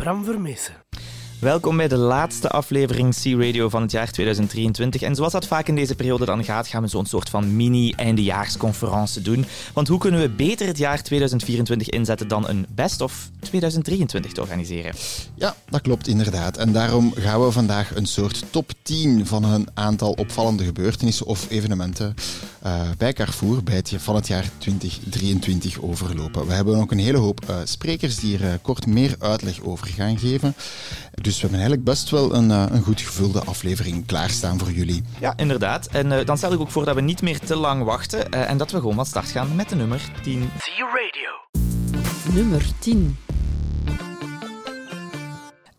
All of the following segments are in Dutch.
Bram. Welkom bij de laatste aflevering C-Radio van het jaar 2023. En zoals dat vaak in deze periode dan gaat, gaan we zo'n soort van mini-eindejaarsconferentie doen. Want hoe kunnen we beter het jaar 2024 inzetten dan een Best of 2023 te organiseren? Ja, dat klopt inderdaad. En daarom gaan we vandaag een soort top 10 van een aantal opvallende gebeurtenissen of evenementen uh, bij Carrefour bij het, van het jaar 2023 overlopen. We hebben ook een hele hoop uh, sprekers die er uh, kort meer uitleg over gaan geven. Dus we hebben eigenlijk best wel een, een goed gevulde aflevering klaarstaan voor jullie. Ja, inderdaad. En dan stel ik ook voor dat we niet meer te lang wachten en dat we gewoon van start gaan met de nummer 10. C-Radio. Nummer 10.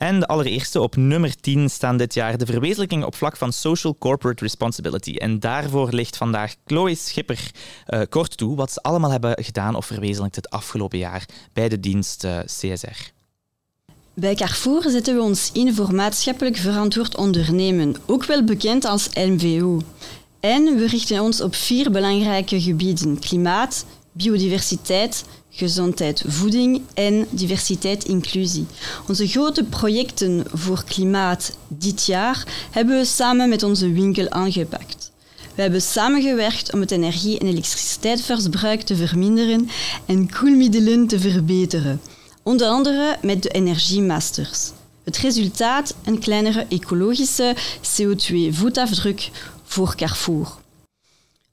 En de allereerste op nummer 10 staan dit jaar de verwezenlijking op vlak van social corporate responsibility. En daarvoor ligt vandaag Chloe Schipper uh, kort toe wat ze allemaal hebben gedaan of verwezenlijkt het afgelopen jaar bij de dienst uh, CSR. Bij Carrefour zetten we ons in voor maatschappelijk verantwoord ondernemen, ook wel bekend als MVO. En we richten ons op vier belangrijke gebieden: klimaat, biodiversiteit, gezondheid, voeding en diversiteit-inclusie. Onze grote projecten voor klimaat dit jaar hebben we samen met onze winkel aangepakt. We hebben samengewerkt om het energie- en elektriciteitsverbruik te verminderen en koelmiddelen te verbeteren, onder andere met de energiemasters. Het resultaat een kleinere ecologische CO2-voetafdruk voor Carrefour.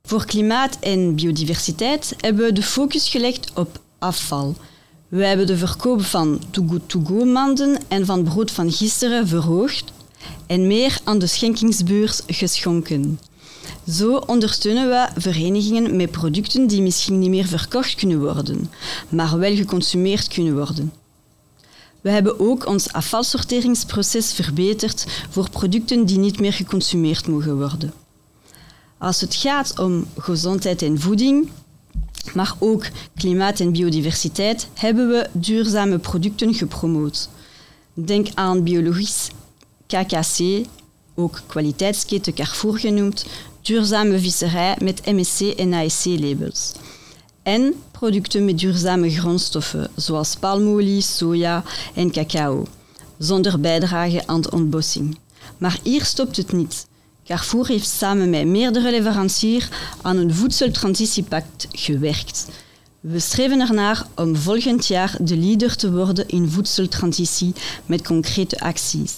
Voor klimaat en biodiversiteit hebben we de focus gelegd op afval. We hebben de verkoop van to-go-to-go-manden en van brood van gisteren verhoogd en meer aan de schenkingsbeurs geschonken. Zo ondersteunen we verenigingen met producten die misschien niet meer verkocht kunnen worden, maar wel geconsumeerd kunnen worden. We hebben ook ons afvalsorteringsproces verbeterd voor producten die niet meer geconsumeerd mogen worden. Als het gaat om gezondheid en voeding, maar ook klimaat en biodiversiteit, hebben we duurzame producten gepromoot. Denk aan biologisch KKC, ook kwaliteitsketen Carrefour genoemd, duurzame visserij met MSC en ASC-labels. En producten met duurzame grondstoffen, zoals palmolie, soja en cacao, zonder bijdrage aan de ontbossing. Maar hier stopt het niet. Carrefour heeft samen met meerdere leveranciers aan een voedseltransitiepact gewerkt. We streven ernaar om volgend jaar de leader te worden in voedseltransitie met concrete acties.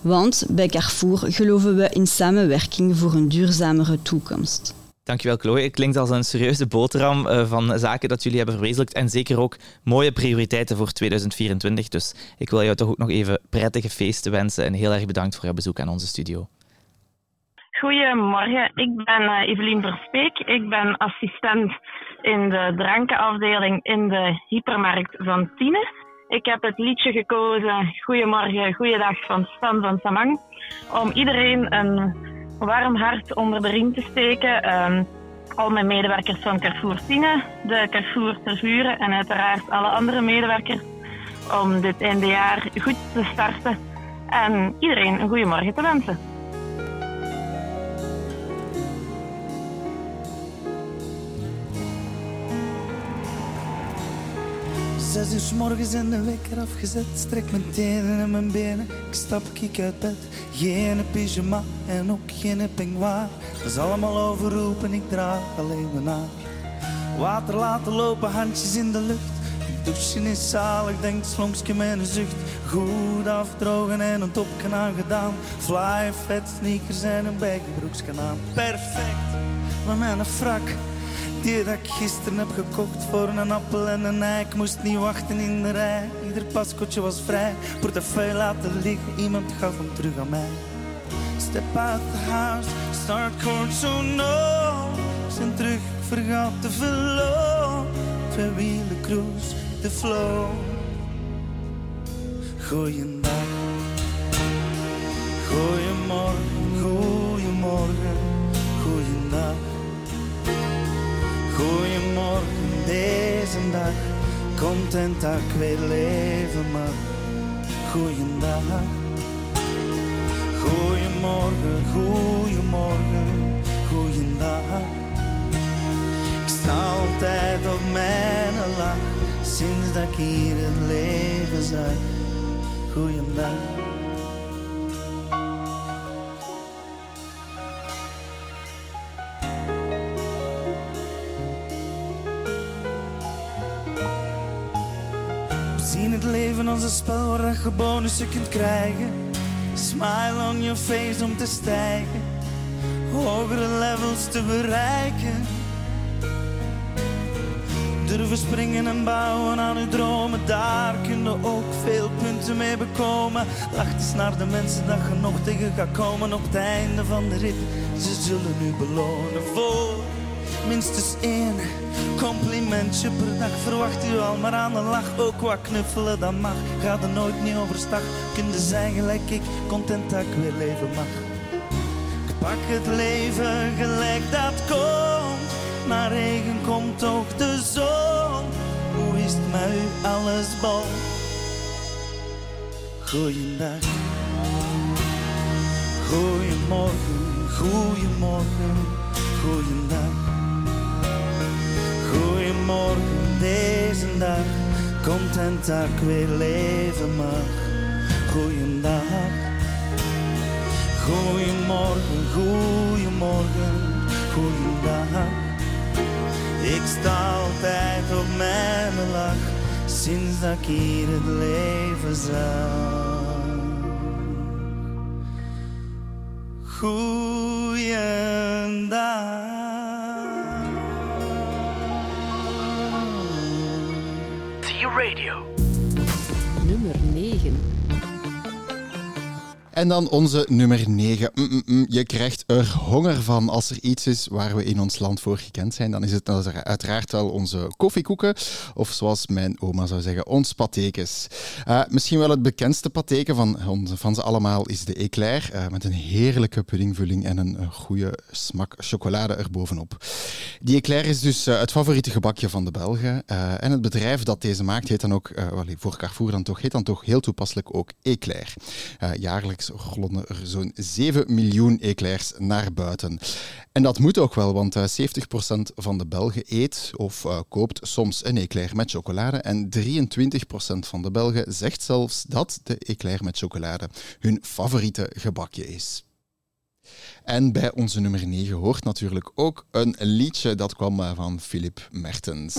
Want bij Carrefour geloven we in samenwerking voor een duurzamere toekomst. Dankjewel, Chloe. Het klinkt als een serieuze boterham uh, van zaken dat jullie hebben verwezenlijkt en zeker ook mooie prioriteiten voor 2024. Dus ik wil jou toch ook nog even prettige feesten wensen en heel erg bedankt voor jouw bezoek aan onze studio. Goedemorgen, ik ben uh, Evelien Verspeek. Ik ben assistent in de drankenafdeling in de hypermarkt van Tine. Ik heb het liedje gekozen Goedemorgen, Goeiedag van Stan van Samang. Om iedereen een warm hart onder de riem te steken. Um, al mijn medewerkers van Carrefour Tine, de Carrefour Tervuren en uiteraard alle andere medewerkers. Om dit einde jaar goed te starten. En iedereen een goede morgen te wensen. Zes uur s morgens in de wekker afgezet. Strek mijn tenen en mijn benen. Ik stap kiek uit bed. Geen pyjama en ook geen pingwaar. Dat is allemaal overroepen, ik draag alleen mijn haar. Water laten lopen, handjes in de lucht. Douchen is zalig, denkt slonkje met een zucht. Goed afdrogen en een topje aangedaan. Fly, vet sneakers en een bijgebroeksje aan. Perfect, maar mijn frak die dat ik gisteren heb gekocht voor een appel en een ei. Ik moest niet wachten in de rij, ieder paskotje was vrij. Portefeuille laten liggen, iemand gaf hem terug aan mij. Step out the house, start court so no. Zijn terug, vergat te verloren. Twee wielen cruise, de flow. Goeiedag, goeiemorgen, goeiemorgen, Goedemorgen deze dag, content dat ik weer leven mag. Goeiedag. Goedemorgen, goedemorgen, goeiedag. Ik sta altijd op mijn lach, sinds dat ik hier het leven zag. goeiedag. Een spel waar je bonussen kunt krijgen. Smile on your face om te stijgen, hogere levels te bereiken. Durven springen en bouwen aan uw dromen, daar kun je ook veel punten mee bekomen. Lach eens naar de mensen dat je nog tegen gaat komen op het einde van de rit. Ze zullen u belonen voor minstens één complimentje per dag. Verwacht u al maar aan de lach, ook wat knuffelen dat mag. Ga er nooit niet overstag, kun je zijn gelijk ik, content dat ik weer leven mag. Ik pak het leven gelijk dat komt. Na regen komt ook de zon. Hoe is het met u alles bol? Goeiedag. Goeiemorgen, goeiemorgen, goeiedag. Goeiemorgen deze dag, content dat ik weer leven mag. Goeiedag. Goeiemorgen, goeiemorgen, goeiedag. Ik sta altijd op mijn lach, sinds dat ik hier het leven zag. Goeiedag. Radio. En dan onze nummer 9. Mm, mm, mm. Je krijgt er honger van. Als er iets is waar we in ons land voor gekend zijn, dan is het uiteraard wel onze koffiekoeken. Of zoals mijn oma zou zeggen, ons patekes. Uh, misschien wel het bekendste pateken van, van ze allemaal is de eclair. Uh, met een heerlijke puddingvulling en een goede smak chocolade erbovenop. Die eclair is dus uh, het favoriete gebakje van de Belgen. en het bedrijf dat deze maakt heet dan ook, voor Carrefour dan toch, heet dan toch heel toepasselijk ook eclair. jaarlijks rollen er zo'n 7 miljoen eclairs naar buiten. En dat moet ook wel, want 70% van de Belgen eet of uh, koopt soms een eclair met chocolade. En 23% van de Belgen zegt zelfs dat de eclair met chocolade hun favoriete gebakje is. En bij onze nummer 9 hoort natuurlijk ook een liedje dat kwam van Philip Mertens.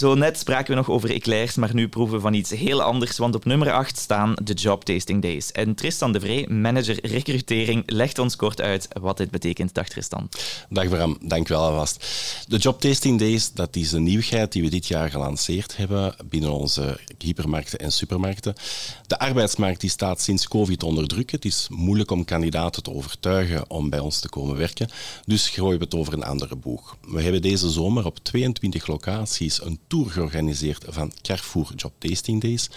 Zo net spraken we nog over eclairs, maar nu proeven we van iets heel anders, want op nummer 8 staan de Job Tasting Days. En Tristan de Vree, manager recrutering, legt ons kort uit wat dit betekent. Dag Tristan. Dag Bram, dank wel alvast. De Job Tasting Days, dat is een nieuwigheid die we dit jaar gelanceerd hebben binnen onze hypermarkten en supermarkten. De arbeidsmarkt die staat sinds COVID onder druk. Het is moeilijk om kandidaten te overtuigen om bij ons te komen werken, dus gooien we het over een andere boeg. We hebben deze zomer op 22 locaties een tour georganiseerd van Carrefour Job Tasting Days,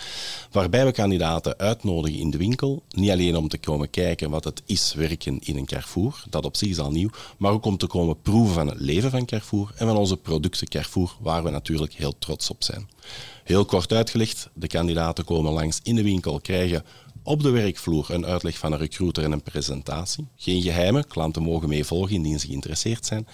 waarbij we kandidaten uitnodigen in de winkel, niet alleen om te komen kijken wat het is werken in een Carrefour, dat op zich is al nieuw, maar ook om te komen proeven van het leven van Carrefour en van onze producten Carrefour, waar we natuurlijk heel trots op zijn. Heel kort uitgelegd, de kandidaten komen langs in de winkel, krijgen op de werkvloer een uitleg van een recruiter en een presentatie. Geen geheimen, klanten mogen meevolgen indien ze geïnteresseerd zijn.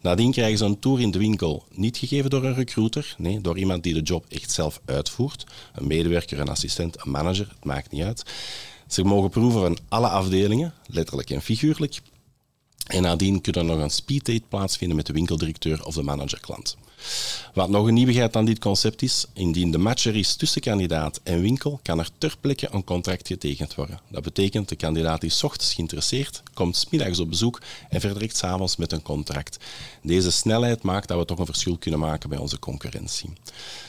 Nadien krijgen ze een tour in de winkel, niet gegeven door een recruiter, nee, door iemand die de job echt zelf uitvoert. Een medewerker, een assistent, een manager, het maakt niet uit. Ze mogen proeven van alle afdelingen, letterlijk en figuurlijk. En nadien kunnen er nog een speeddate plaatsvinden met de winkeldirecteur of de managerklant. Wat nog een nieuwigheid aan dit concept is, indien de match er is tussen kandidaat en winkel, kan er ter plekke een contract getekend worden. Dat betekent de kandidaat is ochtends geïnteresseerd, komt 's middags op bezoek en vertrekt 's avonds met een contract. Deze snelheid maakt dat we toch een verschil kunnen maken bij onze concurrentie.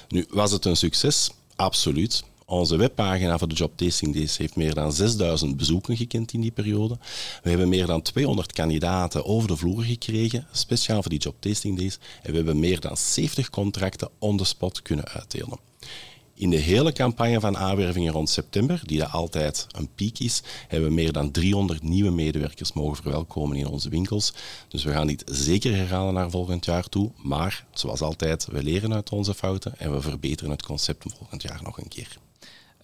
Nu, was het een succes? Absoluut. Onze webpagina voor de Job Tasting Days heeft meer dan 6000 bezoeken gekend in die periode. We hebben meer dan 200 kandidaten over de vloer gekregen, speciaal voor die Job Tasting Days. En we hebben meer dan 70 contracten on the spot kunnen uitdelen. In de hele campagne van aanwervingen rond september, die dat altijd een piek is, hebben we meer dan 300 nieuwe medewerkers mogen verwelkomen in onze winkels. Dus we gaan dit zeker herhalen naar volgend jaar toe. Maar zoals altijd, we leren uit onze fouten en we verbeteren het concept volgend jaar nog een keer.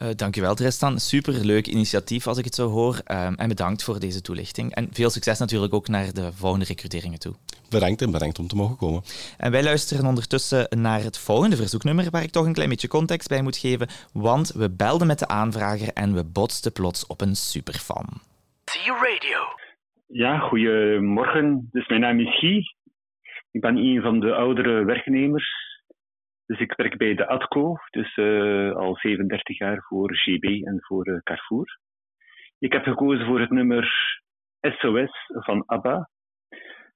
Uh, dankjewel Tristan. Superleuk initiatief als ik het zo hoor. Um, en bedankt voor deze toelichting. En veel succes natuurlijk ook naar de volgende recruteringen toe. Bedankt en bedankt om te mogen komen. En wij luisteren ondertussen naar het volgende verzoeknummer, waar ik toch een klein beetje context bij moet geven. Want we belden met de aanvrager en we botsten plots op een superfan. C-Radio. Ja, goedemorgen. Dus mijn naam is Guy. Ik ben een van de oudere werknemers dus ik werk bij de ADCO, dus uh, al 37 jaar voor GB en voor uh, Carrefour. Ik heb gekozen voor het nummer SOS van ABBA.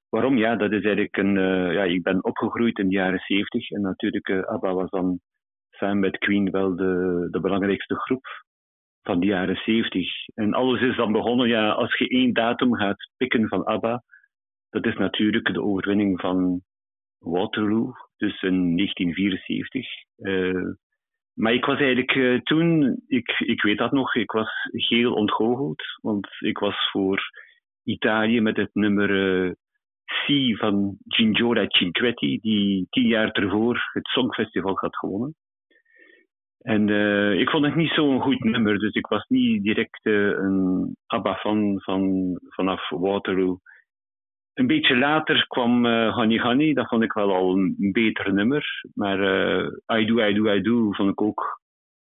Waarom? Ja, dat is eigenlijk een. Uh, ja, ik ben opgegroeid in de jaren 70 en natuurlijk ABBA was dan samen met Queen wel de, de belangrijkste groep van de jaren 70. En alles is dan begonnen, ja, als je één datum gaat pikken van ABBA, dat is natuurlijk de overwinning van Waterloo, dus in 1974. Uh, maar ik was eigenlijk uh, toen, ik, ik weet dat nog, ik was geel ontgoocheld, want ik was voor Italië met het nummer uh, C van Gingiora Cinquetti, die tien jaar ervoor het Songfestival had gewonnen. En uh, ik vond het niet zo'n goed nummer, dus ik was niet direct een ABBA-fan van, vanaf Waterloo. Een beetje later kwam uh, Honey Honey, dat vond ik wel al een beter nummer. Maar uh, I Do, I Do, I Do vond ik ook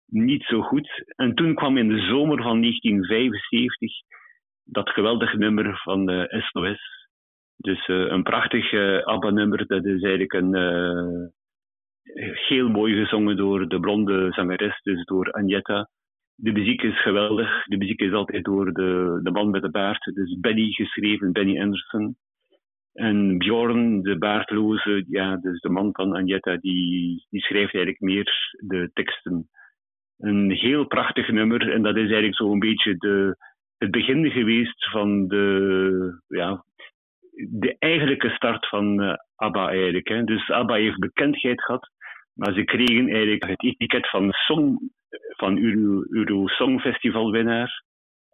niet zo goed. En toen kwam in de zomer van 1975 dat geweldige nummer van de uh, SOS. Dus een prachtig ABBA-nummer, dat is eigenlijk een heel mooi gezongen door de blonde zangeres, dus door Agnetta. De muziek is geweldig. De muziek is altijd door de, de man met de baard, dus Benny geschreven, Benny Anderson. En Bjorn, de baardloze, ja, dus de man van Agnetta, die, die schrijft eigenlijk meer de teksten. Een heel prachtig nummer en dat is eigenlijk zo'n beetje de, het begin geweest van de, ja, de eigenlijke start van uh, ABBA eigenlijk. Hè. Dus ABBA heeft bekendheid gehad, maar ze kregen eigenlijk het etiket van song, van Euro, Euro Songfestival winnaar.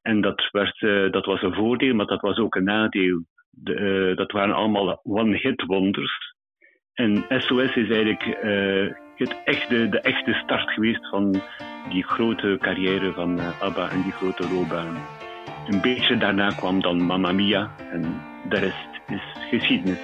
En dat, werd, eh, dat was een voordeel, maar dat was ook een nadeel. Eh, dat waren allemaal one-hit wonders. En SOS is eigenlijk eh, het echte, de echte start geweest van die grote carrière van eh, ABBA en die grote loopbaan. Een beetje daarna kwam dan Mamma Mia en de rest is geschiedenis.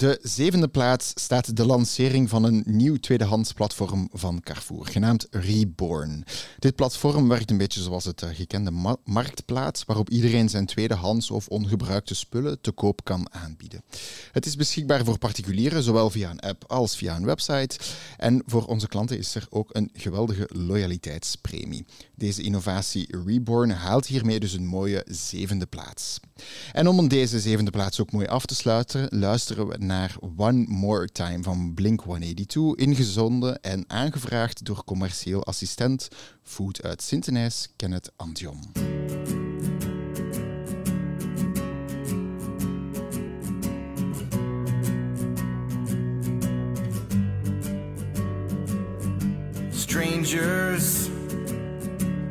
De zevende plaats staat de lancering van een nieuw tweedehands platform van Carrefour, genaamd Reborn. Dit platform werkt een beetje zoals het eh, gekende ma- marktplaats, waarop iedereen zijn tweedehands of ongebruikte spullen te koop kan aanbieden. Het is beschikbaar voor particulieren, zowel via een app als via een website. En voor onze klanten is er ook een geweldige loyaliteitspremie. Deze innovatie Reborn haalt hiermee dus een mooie zevende plaats. En om deze zevende plaats ook mooi af te sluiten, luisteren we naar One More Time van Blink-182, ingezonden en aangevraagd door commercieel assistent Food uit Sint-Denijs, Kenneth Antion. Strangers,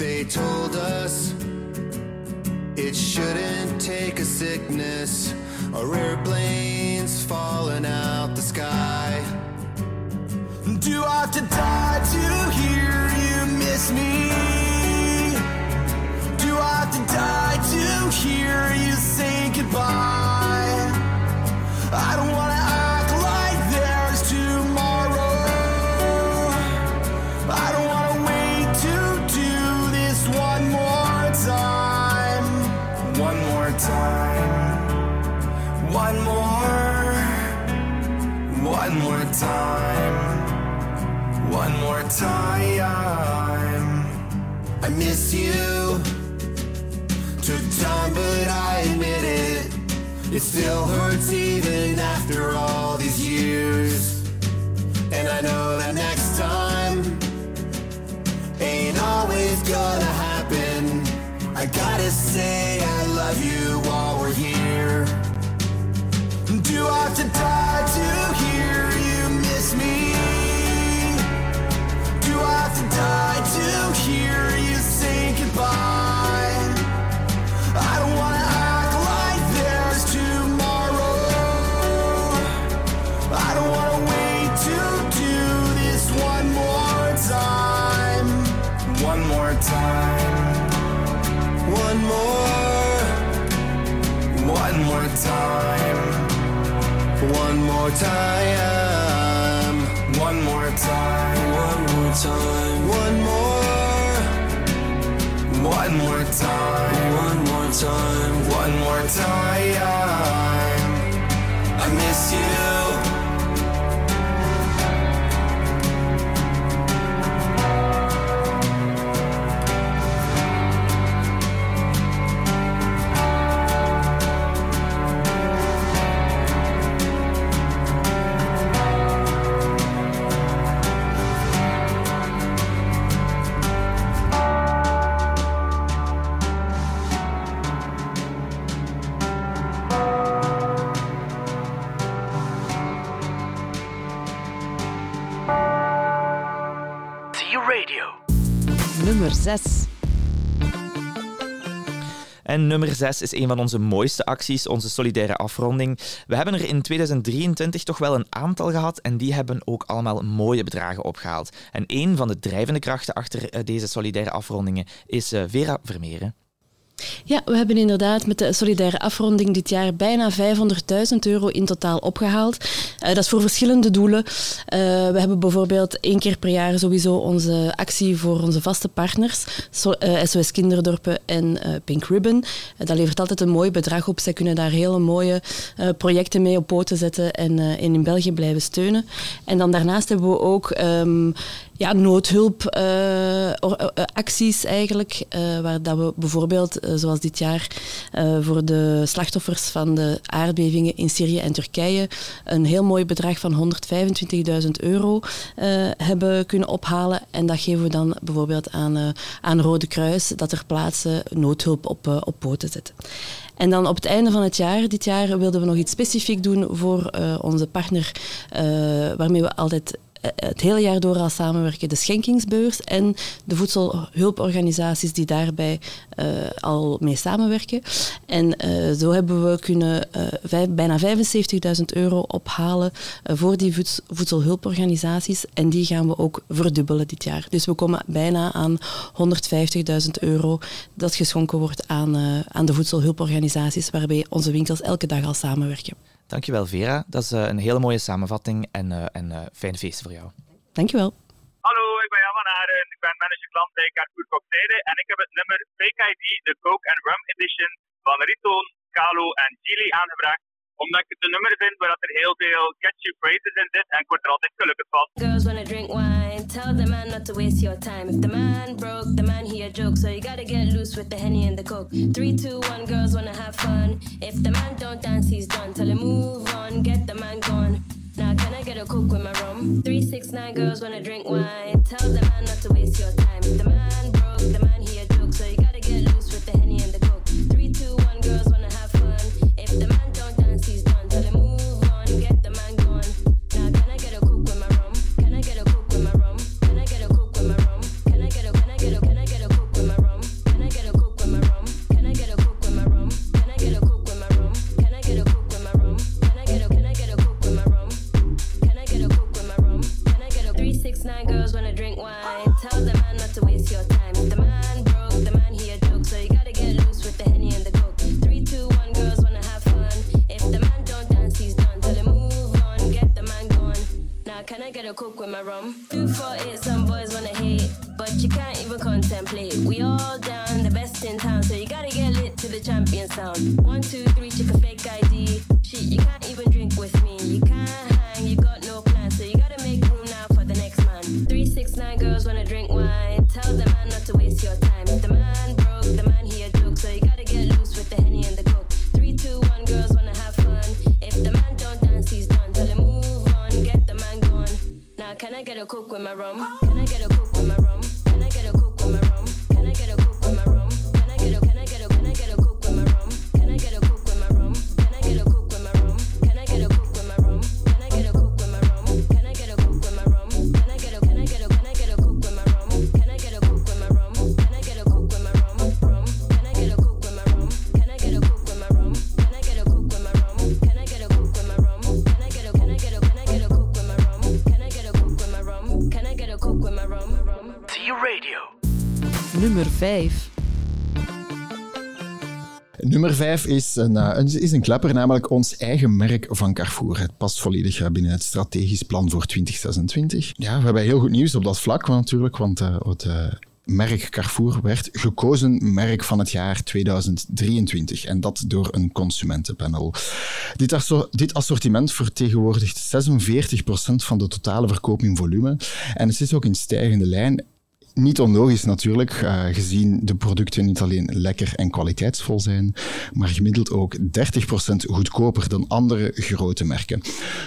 They told us. It shouldn't take a sickness. Or airplanes time. Nummer 6. En nummer 6 is een van onze mooiste acties, onze solidaire afronding. We hebben er in 2023 toch wel een aantal gehad en die hebben ook allemaal mooie bedragen opgehaald. En een van de drijvende krachten achter eh, deze solidaire afrondingen is eh, Vera Vermeeren. Ja, we hebben inderdaad met de solidaire afronding dit jaar bijna 500.000 euro in totaal opgehaald. Uh, dat is voor verschillende doelen. Uh, we hebben bijvoorbeeld één keer per jaar sowieso onze actie voor onze vaste partners, so, SOS Kinderdorpen en Pink Ribbon. dat levert altijd een mooi bedrag op. Zij kunnen daar hele mooie projecten mee op poten zetten en, in België blijven steunen. En dan daarnaast hebben we ook um, ja, noodhulpacties eigenlijk, waar dat we bijvoorbeeld zoals dit jaar, voor de slachtoffers van de aardbevingen in Syrië en Turkije een heel mooi bedrag van 125.000 euro hebben kunnen ophalen. En dat geven we dan bijvoorbeeld aan, aan Rode Kruis, dat ter plaatse noodhulp op, op poten zet. En dan op het einde van het jaar, dit jaar, wilden we nog iets specifiek doen voor onze partner, waarmee we altijd het hele jaar door al samenwerken, de schenkingsbeurs en de voedselhulporganisaties die daarbij uh, al mee samenwerken. En uh, zo hebben we kunnen bijna 75.000 euro ophalen voor die voeds voedselhulporganisaties en die gaan we ook verdubbelen dit jaar. Dus we komen bijna aan 150.000 euro dat geschonken wordt aan, aan de voedselhulporganisaties waarbij onze winkels elke dag al samenwerken. Dankjewel Vera, dat is uh, een hele mooie samenvatting en, uh, en uh, fijne feesten voor jou. Dankjewel. Hallo, ik ben Jan van Haren, ik ben manager klant bij Carrefour Cocktail en ik heb het nummer PKID, de Coke and Rum Edition van Ritoon, Kalo en Chili aangebracht omdat ik het een nummer vind waar er heel veel catchy phrases in zit en ik word er altijd gelukkig van. Girls wanna drink wine, tell the man not to waste your time. If the man broke, the man he a joke, so you gotta get loose with the henny and the coke. Three, two, one, girls wanna have fun. If the man don't dance, he's done. Tell him move on, get the man gone. Now can I get a coke with my rum? Three, six, nine, girls wanna drink wine. Tell the man not to waste your time. If the man Nummer 5 is een, eh, klepper, is een klepper namelijk ons eigen merk van Carrefour. Het past volledig eh, binnen het strategisch plan voor 2026. Ja, we hebben heel goed nieuws op dat vlak natuurlijk, want eh, het merk Carrefour werd gekozen merk van het jaar 2023. En dat door een consumentenpanel. Dit, dit assortiment vertegenwoordigt 46% van de totale verkoop in volume. En het is ook in stijgende lijn niet onlogisch natuurlijk, eh, gezien de producten niet alleen lekker en kwaliteitsvol zijn, maar gemiddeld ook 30% goedkoper dan andere grote merken.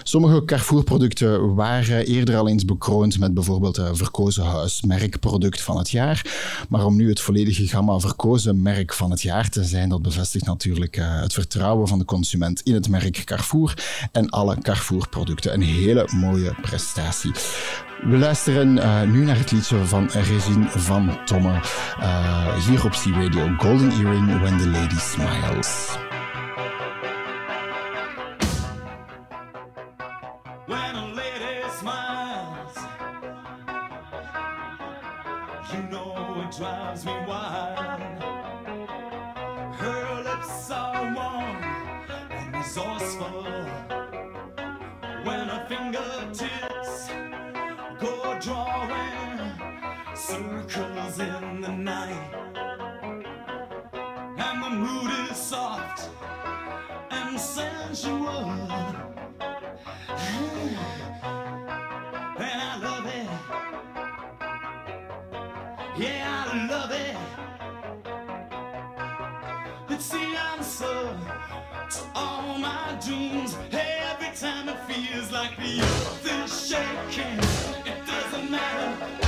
Sommige Carrefour-producten waren eerder al eens bekroond met bijvoorbeeld het verkozen huismerkproduct van het jaar, maar om nu het volledige gamma verkozen merk van het jaar te zijn, dat bevestigt natuurlijk eh, het vertrouwen van de consument in het merk Carrefour en alle Carrefour-producten. Een hele mooie prestatie. We luisteren eh, nu naar het liedje van Regine van Tomme uh, eh, hier op C-Radio Golden Earring When the Lady Smiles. You know it drives me wild. Her lips are resourceful when a finger circles in the night. And the mood is soft and sensual. and I love it. Yeah, I love it. It's the answer to all my dreams. Every time it feels like the earth is shaking, it doesn't matter.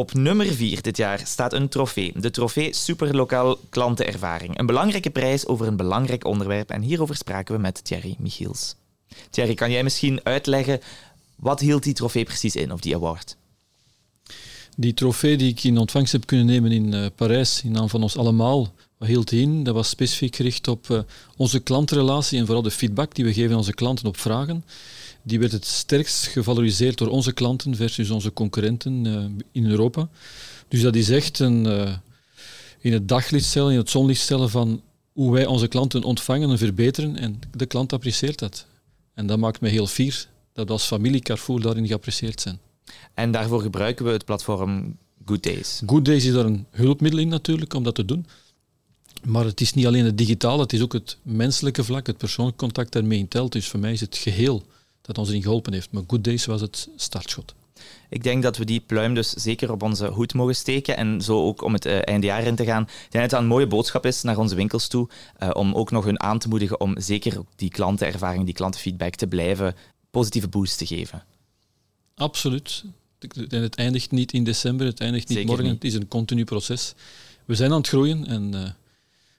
Op nummer 4 dit jaar staat een trofee. De trofee Superlokaal Klantenervaring. Een belangrijke prijs over een belangrijk onderwerp. En hierover spraken we met Thierry Michiels. Thierry, kan jij misschien uitleggen wat hield die trofee precies in, of die award? Die trofee die ik in ontvangst heb kunnen nemen in uh, Parijs, in naam van ons allemaal, wat hield die in? Dat was specifiek gericht op uh, onze klantrelatie en vooral de feedback die we geven aan onze klanten op vragen. Die werd het sterkst gevaloriseerd door onze klanten versus onze concurrenten uh, in Europa. Dus dat is echt een, in het daglicht stellen, in het zonlicht stellen van hoe wij onze klanten ontvangen en verbeteren. En de klant apprecieert dat. En dat maakt me heel fier dat we als familie Carrefour daarin geapprecieerd zijn. En daarvoor gebruiken we het platform Good Days. Good Days is daar een hulpmiddel in natuurlijk om dat te doen. Maar het is niet alleen het digitale, het is ook het menselijke vlak, het persoonlijk contact daarmee in telt. Dus voor mij is het geheel dat ons erin geholpen heeft. Maar Good Days was het startschot. Ik denk dat we die pluim dus zeker op onze hoed mogen steken. En zo ook om het uh, eindejaar in te gaan. Ik denk dat het een mooie boodschap is naar onze winkels toe. Uh, om ook nog hun aan te moedigen om zeker die klantenervaring, die klantenfeedback te blijven positieve boost te geven. Absoluut. En het eindigt niet in december, het eindigt niet Zeker morgen. niet. Het is een continu proces. We zijn aan het groeien en uh,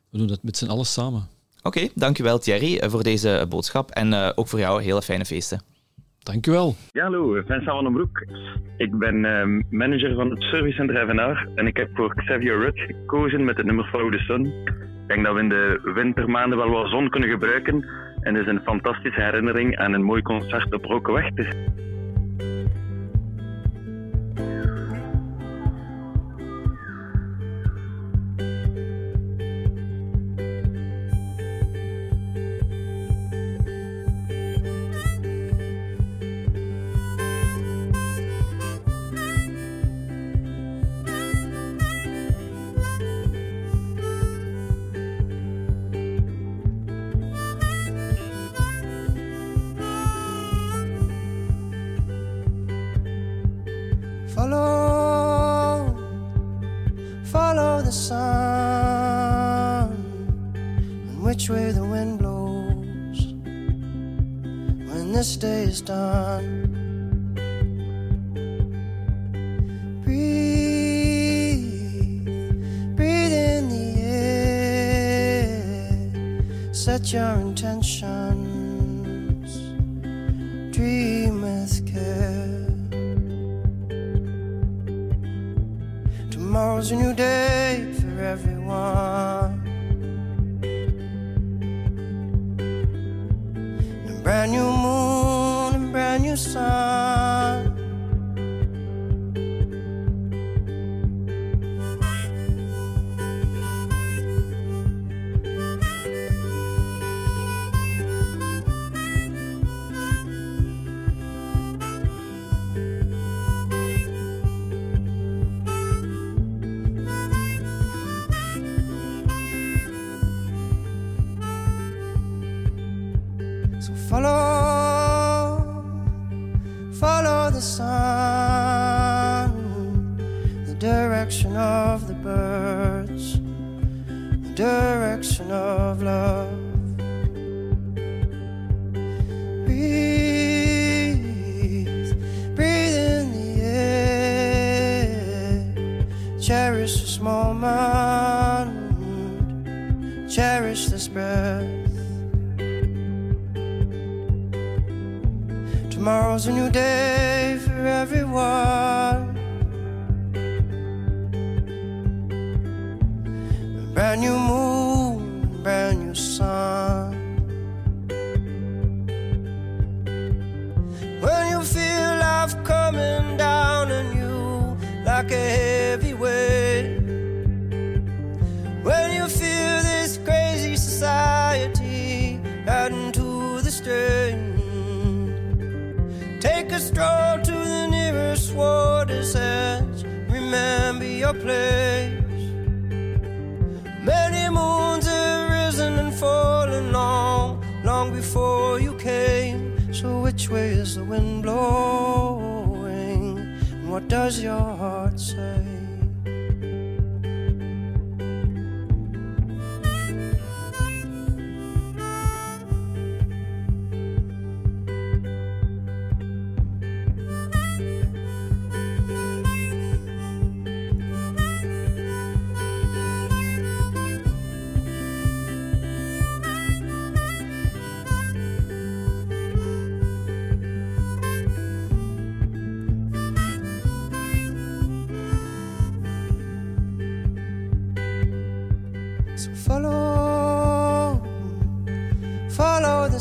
we doen dat met z'n allen samen. Oké, okay, dankjewel Thierry voor deze boodschap en uh, ook voor jou hele fijne feesten. Dankjewel. Ja, hallo, Vincent van den Broek. Ik ben uh, manager van het servicecentrum Evenaar en ik heb voor Xavier Rudd gekozen met het nummer Follow the Sun. Ik denk dat we in de wintermaanden wel wat zon kunnen gebruiken en het is een fantastische herinnering aan een mooi concert op Rokenweg. Follow, follow the sun, the direction of the birds, the direction of love. Does your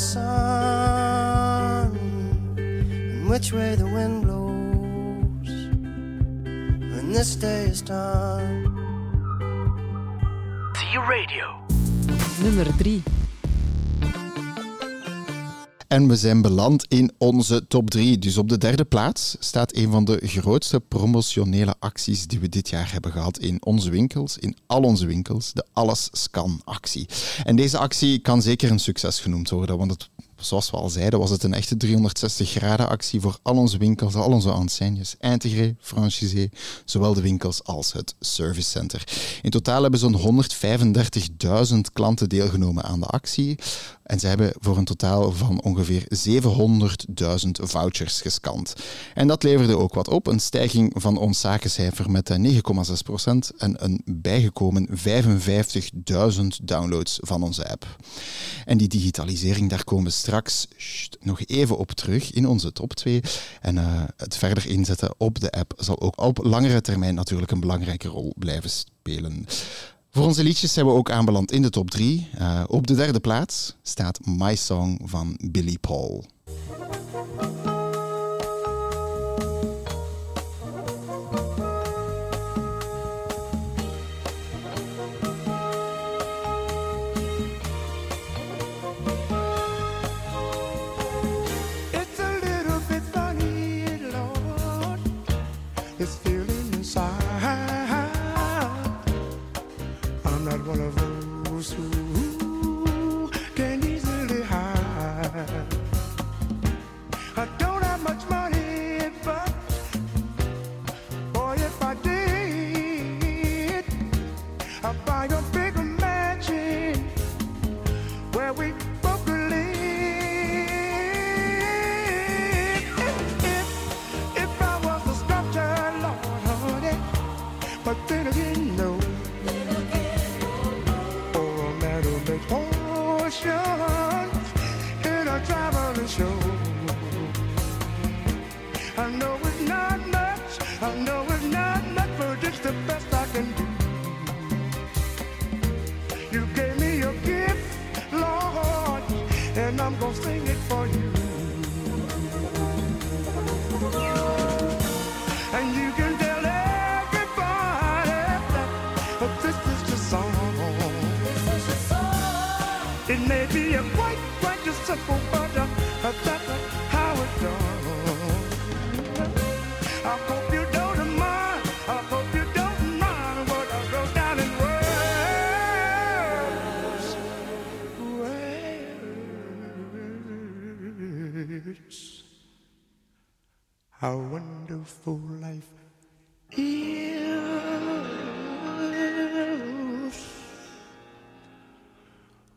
sun and which way the wind blows when this day is done. T-Radio. Nummer 3. En we zijn beland in onze top 3. Dus op de derde plaats staat een van de grootste promotionele acties die we dit jaar hebben gehad in onze winkels, in al onze winkels, de Alles Scan actie. En deze actie kan zeker een succes genoemd worden, want het, zoals we al zeiden, was het een echte 360 graden actie voor al onze winkels, al onze enseignes, intégré, franchisé, zowel de winkels als het servicecenter. In totaal hebben zo'n 135.000 klanten deelgenomen aan de actie. En ze hebben voor een totaal van ongeveer 700.000 vouchers gescand. En dat leverde ook wat op. Een stijging van ons zakencijfer met eh, 9,6% en een bijgekomen 55.000 downloads van onze app. En die digitalisering, daar komen we straks nog even op terug in onze top 2. En eh, het verder inzetten op de app zal ook op langere termijn natuurlijk een belangrijke rol blijven spelen. Voor onze liedjes zijn we ook aanbeland in de top 3. op de derde plaats staat My Song van Billy Paul.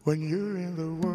When you're in the world,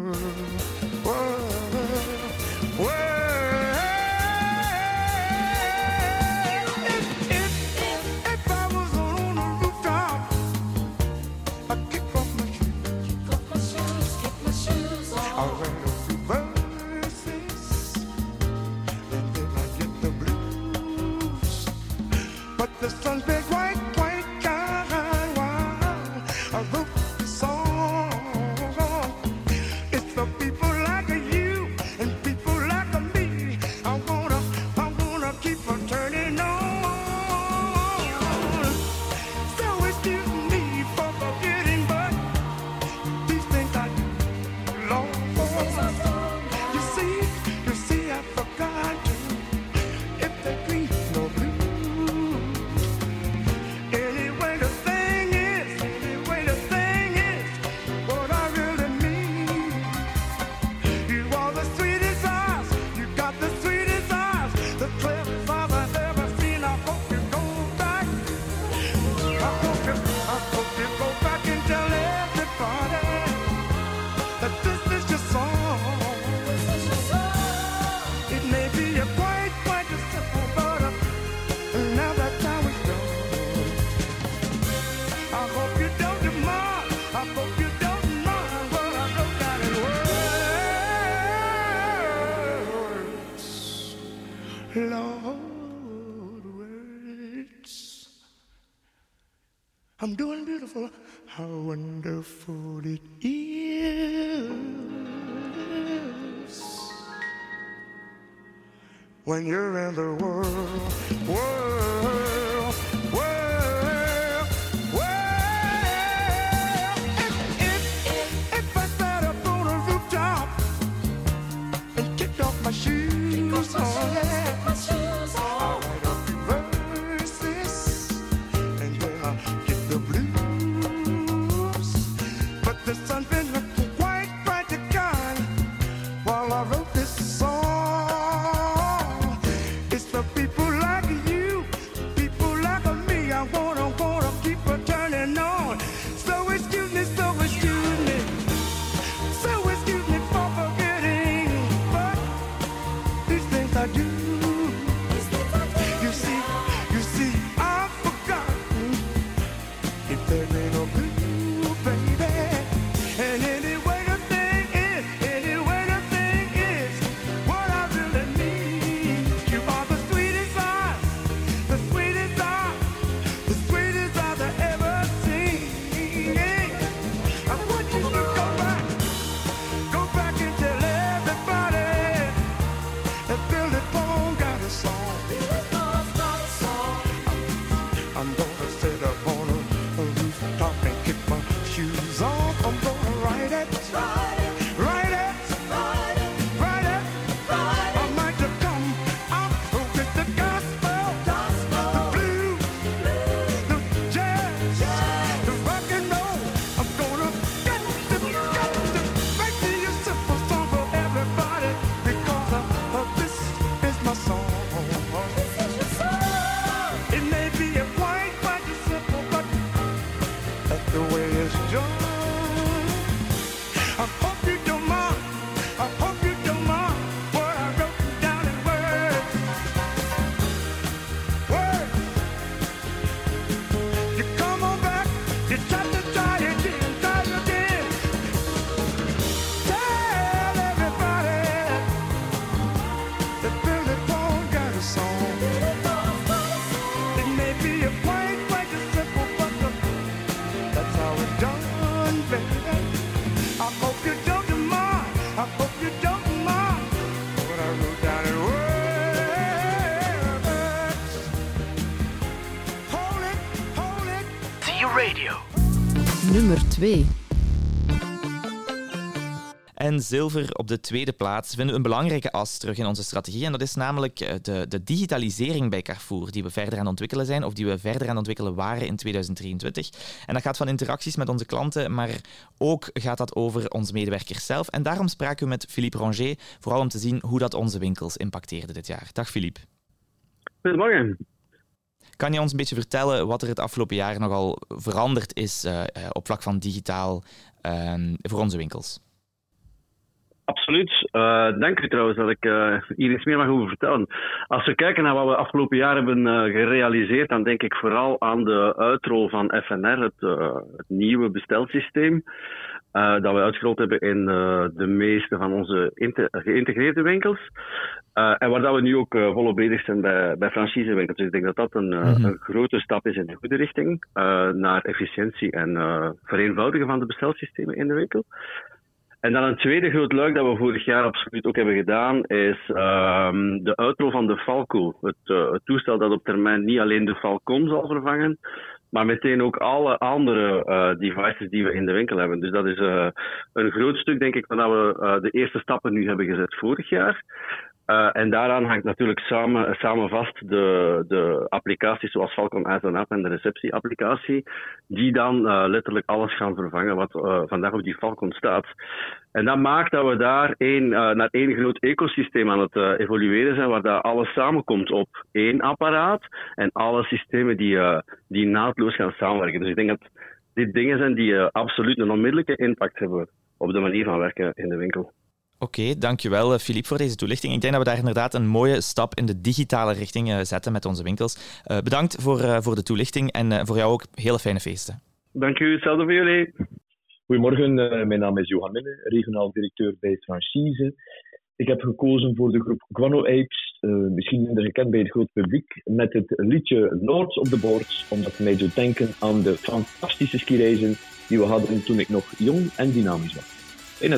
when you're in the world, world, Radio. Nummer 2. En zilver op de tweede plaats vinden we een belangrijke as terug in onze strategie. En dat is namelijk eh, de, de digitalisering bij Carrefour, die we verder aan het ontwikkelen zijn, of die we verder aan het ontwikkelen waren in 2023. En dat gaat van interacties met onze klanten, maar ook gaat dat over onze medewerkers zelf. En daarom spraken we met Philippe Ranger, vooral om te zien hoe dat onze winkels impacteerde dit jaar. Dag Philippe. Goedemorgen. Kan je ons een beetje vertellen wat er het afgelopen jaar nogal veranderd is eh, eh, op vlak van digitaal ehm, voor onze winkels? Absoluut. Eh, dank u trouwens dat ik hier iets meer mag over vertellen. Als we kijken naar wat we afgelopen jaar hebben gerealiseerd, dan denk ik vooral aan de uitrol van FNR, het, het nieuwe bestelsysteem. Eh, dat we uitgerold hebben in eh, de meeste van onze geïntegreerde winkels. Eh, en waar dat we nu ook volop bezig zijn bij, bij franchisewinkels. Dus ik denk dat dat een, Mhm. een grote stap is in de goede richting. naar efficiëntie en vereenvoudigen van de bestelsystemen in de winkel. En dan een tweede groot luik dat we vorig jaar absoluut ook hebben gedaan, is ehm, de uitrol van de Falco. Het, het toestel dat op termijn niet alleen de Falcon zal vervangen, maar meteen ook alle andere eh, devices die we in de winkel hebben. Dus dat is eh, een groot stuk, denk ik, dat we eh, de eerste stappen nu hebben gezet vorig jaar. Eh, en daaraan hangt natuurlijk samen, samen vast de, de applicaties zoals Falcon Eyes App en de receptieapplicatie, die dan eh, letterlijk alles gaan vervangen wat eh, vandaag op die Falcon staat. En dat maakt dat we daar naar één groot ecosysteem aan het evolueren zijn, waar dat alles samenkomt op één apparaat en alle systemen die, die naadloos gaan samenwerken. Dus ik denk dat dit dingen zijn die absoluut een onmiddellijke impact hebben op de manier van werken in de winkel. Oké, dankjewel eh, Philippe voor deze toelichting. Ik denk dat we daar inderdaad een mooie stap in de digitale richting eh, zetten met onze winkels. Eh, bedankt voor, eh, voor de toelichting en eh, voor jou ook hele fijne feesten. Dank u, hetzelfde voor jullie. Goedemorgen, eh, mijn naam is Johan Minne, regionaal directeur bij Franchise. Ik heb gekozen voor de groep Guano Apes, eh, misschien minder gekend bij het groot publiek, met het liedje Lords op de Board, omdat het mij doet denken aan de fantastische skireizen die we hadden toen ik nog jong en dynamisch was. Fijne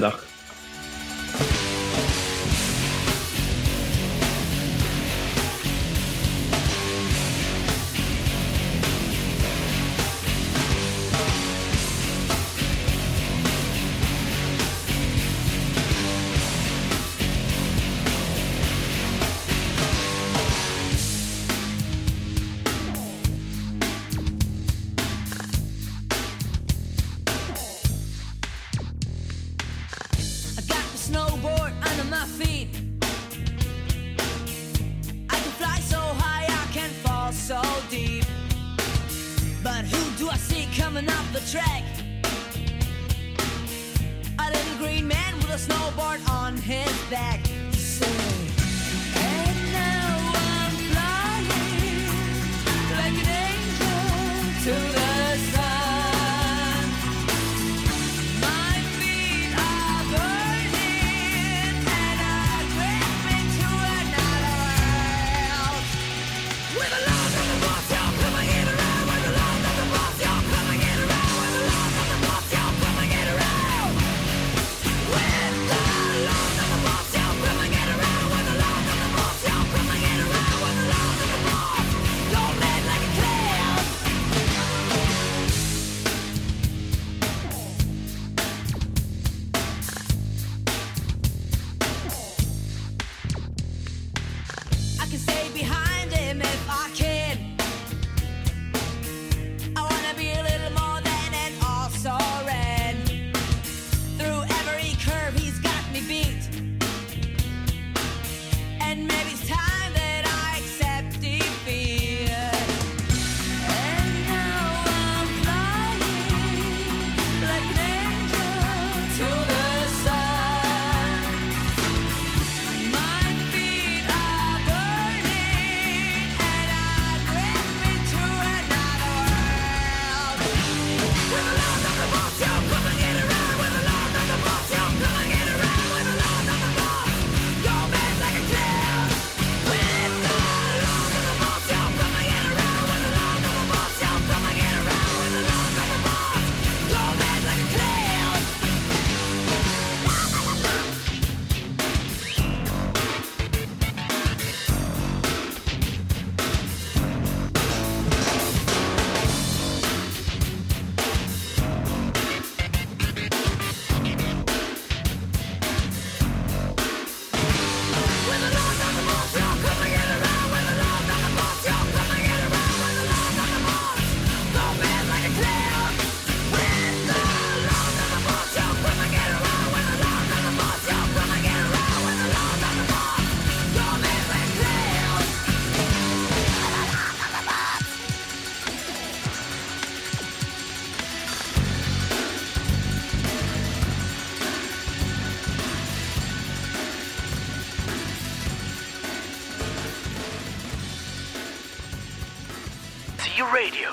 Radio.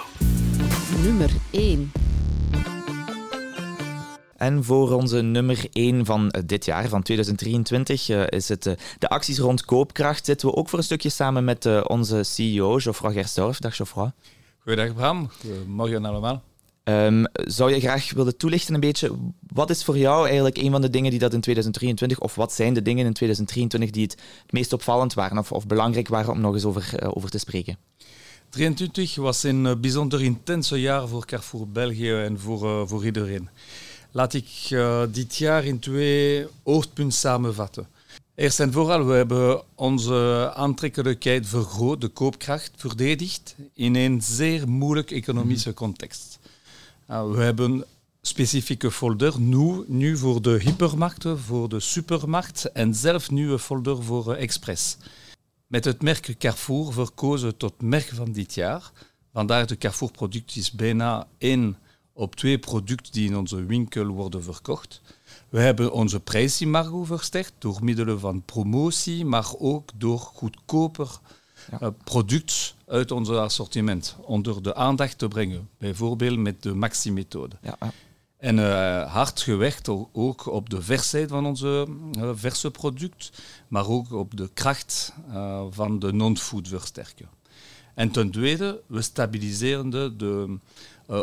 Nummer 1. En voor onze nummer 1 van eh, dit jaar, van 2023, eh, is het eh, de acties rond koopkracht. Zitten we ook voor een stukje samen met eh, onze CEO, Geoffroy Gerstorff. Dag Geoffroy. Goedendag Bram, goedemorgen allemaal. Ehm, zou je graag willen toelichten een beetje, wat is voor jou eigenlijk een van de dingen die dat in 2023, of wat zijn de dingen in 2023 die het, het meest opvallend waren of, of belangrijk waren om nog eens over, over te spreken? 23 was een eh, bijzonder intense jaar voor Carrefour België en voor, eh, voor iedereen. Laat ik eh, dit jaar in twee hoofdpunten samenvatten. Eerst en vooral, we hebben onze aantrekkelijkheid vergroot, de koopkracht verdedigd in een zeer moeilijk economische context. Uh, we hebben specifieke folder nu, nu voor de hypermarkten, voor de supermarkt en zelf nieuwe folder voor Express. Met het merk Carrefour verkozen tot merk van dit jaar. Vandaar de Carrefour-product is bijna één op twee producten die in onze winkel worden verkocht. We hebben onze prijsimago versterkt door middelen van promotie, maar ook door goedkoper uh, producten uit ons assortiment onder de aandacht te brengen. Bijvoorbeeld met de Maxi-methode. Ja, En uh, hard gewerkt ook op de versheid van onze uh, verse product, maar ook op de kracht uh, van de non-food versterken. En ten tweede, we stabiliseren de, de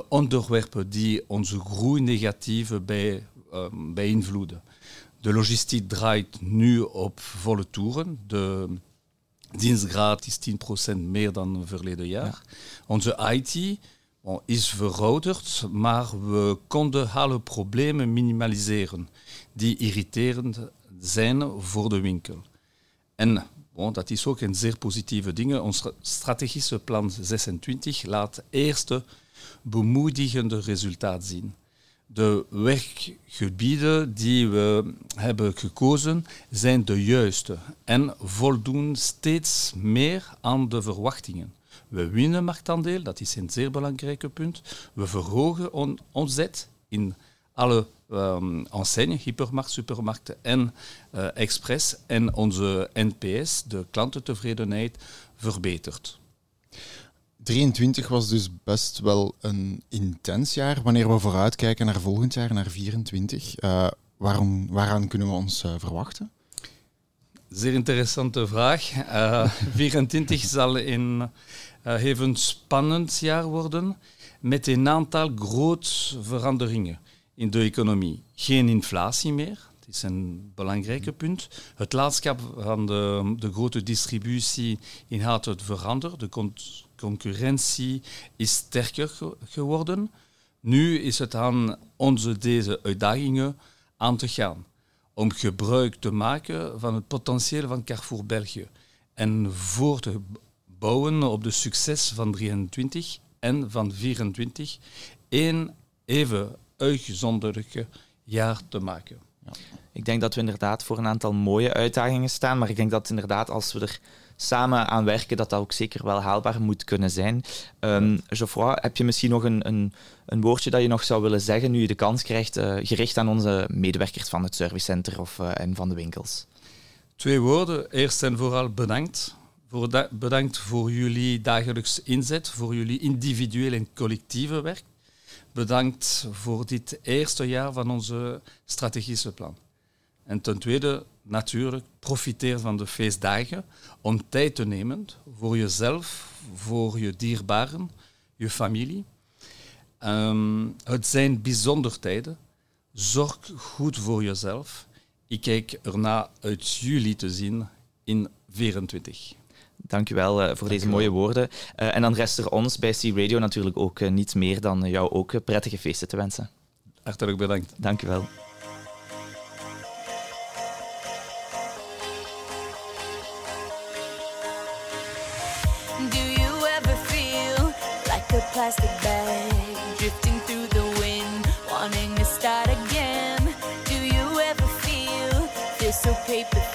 onderwerpen die onze groei negatieve bij, beïnvloeden. De logistiek draait nu op volle toeren. De dienstgraad is 10% meer dan verleden jaar. Ja. Onze IT is verouderd, maar we konden alle problemen minimaliseren die irriterend zijn voor de winkel. En bon, dat is ook een zeer positieve ding. Ons strategische plan 26 laat eerste bemoedigende resultaat zien. De werkgebieden die we hebben gekozen zijn de juiste en voldoen steeds meer aan de verwachtingen. We winnen marktaandeel, dat is een zeer belangrijk punt. We verhogen on omzet in alle um, enseignes, hypermarkt, supermarkten en uh, express. En onze NPS, de klantentevredenheid, verbetert. 23 was dus best wel een intens jaar. Wanneer we vooruitkijken naar volgend jaar, naar 24, uh, waarom, waaraan kunnen we ons uh, verwachten? Zeer interessante vraag. Uh, 24 zal een even spannend jaar worden met een aantal grote veranderingen in de economie. Geen inflatie meer, dat is een belangrijk punt. Het landschap van de, de grote distributie inhoudt het veranderd. De con concurrentie is sterker ge geworden. Nu is het aan onze deze uitdagingen aan te gaan. Om gebruik te maken van het potentieel van Carrefour België. En voor te bouwen op de succes van 23 en van 24 één even uitgezonderlijke jaar te maken. Ja. Ik denk dat we inderdaad voor een aantal mooie uitdagingen staan, maar ik denk dat inderdaad als we er samen aan werken, dat dat ook zeker wel haalbaar moet kunnen zijn. Um, Geoffroy, heb je misschien nog een, een, een, woordje dat je nog zou willen zeggen nu je de kans krijgt, uh, gericht aan onze medewerkers van het servicecenter of, uh, en van de winkels? Twee woorden. Eerst en vooral bedankt. Bedankt voor jullie dagelijks inzet, voor jullie individuele en collectieve werk. Bedankt voor dit eerste jaar van onze strategische plan. En ten tweede, natuurlijk, profiteer van de feestdagen om tijd te nemen voor jezelf, voor je dierbaren, je familie. Um, het zijn bijzondere tijden. Zorg goed voor jezelf. Ik kijk erna uit jullie te zien in 24. Dankjewel uh, voor Dank deze mooie woorden. Uh, en dan rest er ons bij C-Radio natuurlijk ook uh, niets meer dan jou ook prettige feesten te wensen. Hartelijk bedankt. Dankjewel. Do you ever feel like a plastic bag drifting through the wind, wanting to start again? Do you ever feel feel so paper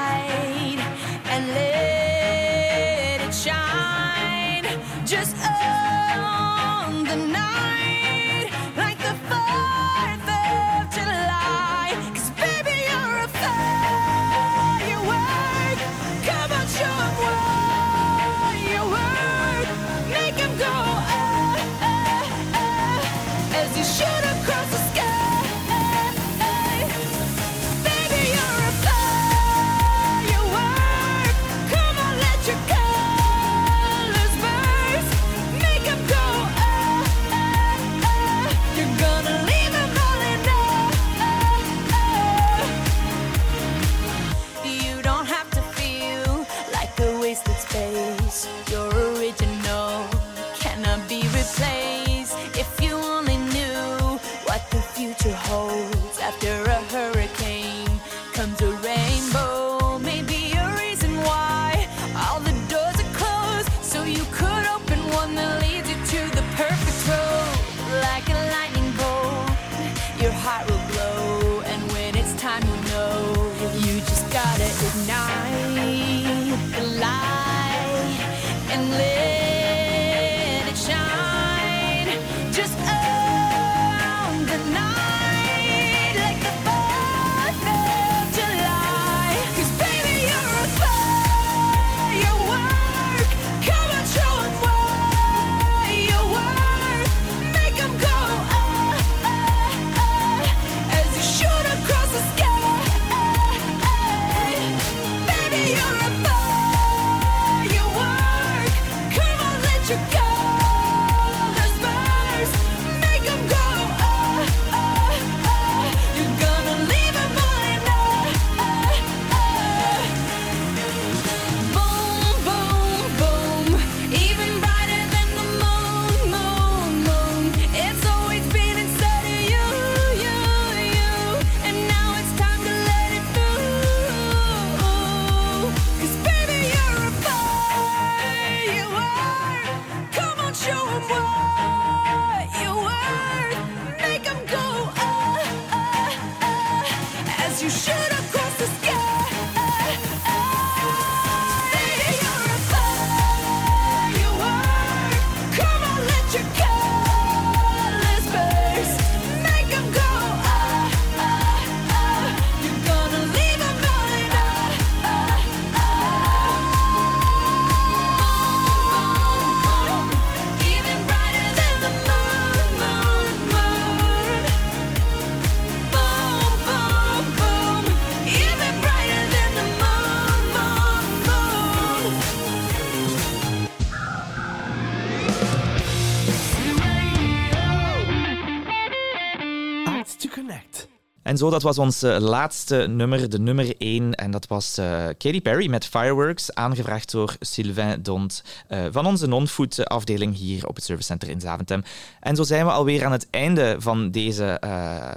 En zo, dat was ons eh, laatste nummer, de nummer 1. En dat was eh, Katy Perry met Fireworks, aangevraagd door Sylvain Dont eh, van onze non-food afdeling hier op het servicecenter in Zaventem. En zo zijn we alweer aan het einde van deze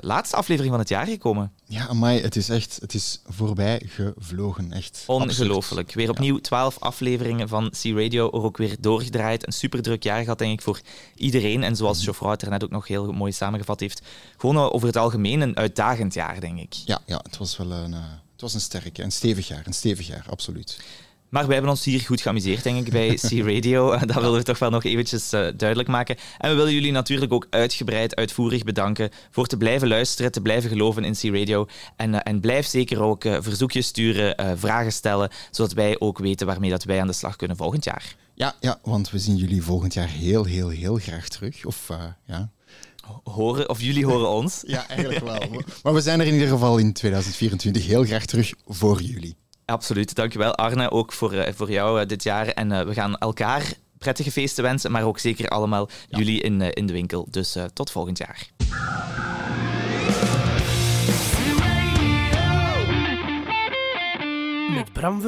laatste aflevering van het jaar gekomen. Ja, amai, het is echt het is voorbij gevlogen. Echt Ongelooflijk. Weer opnieuw 12 afleveringen van C-Radio, er ook weer doorgedraaid. Een super druk jaar gehad, denk ik, voor iedereen. En zoals Geoffroy het er net ook nog heel mooi samengevat heeft, gewoon over het algemeen een uitdagend jaar, denk ik. Ja, ja het was wel een, eh, het was een sterk, een stevig jaar. Een stevig jaar, absoluut. Maar wij hebben ons hier goed geamuseerd, denk ik, bij C-Radio. Dat willen we toch wel nog eventjes eh, duidelijk maken. En we willen jullie natuurlijk ook uitgebreid, uitvoerig bedanken voor te blijven luisteren, te blijven geloven in C-Radio. En, eh, en blijf zeker ook eh, verzoekjes sturen, vragen stellen, zodat wij ook weten waarmee dat wij aan de slag kunnen volgend jaar. Ja, ja, want we zien jullie volgend jaar heel, heel, heel graag terug. Of ja. Horen, of jullie horen ons. Ja, eigenlijk wel. Maar we zijn er in ieder geval in 2024 heel graag terug voor jullie. Absoluut, dankjewel Arne, ook voor, eh, voor jou eh, dit jaar. En eh, we gaan elkaar prettige feesten wensen, maar ook zeker allemaal jullie in, eh, in de winkel. Dus eh, tot volgend jaar. Met Bram.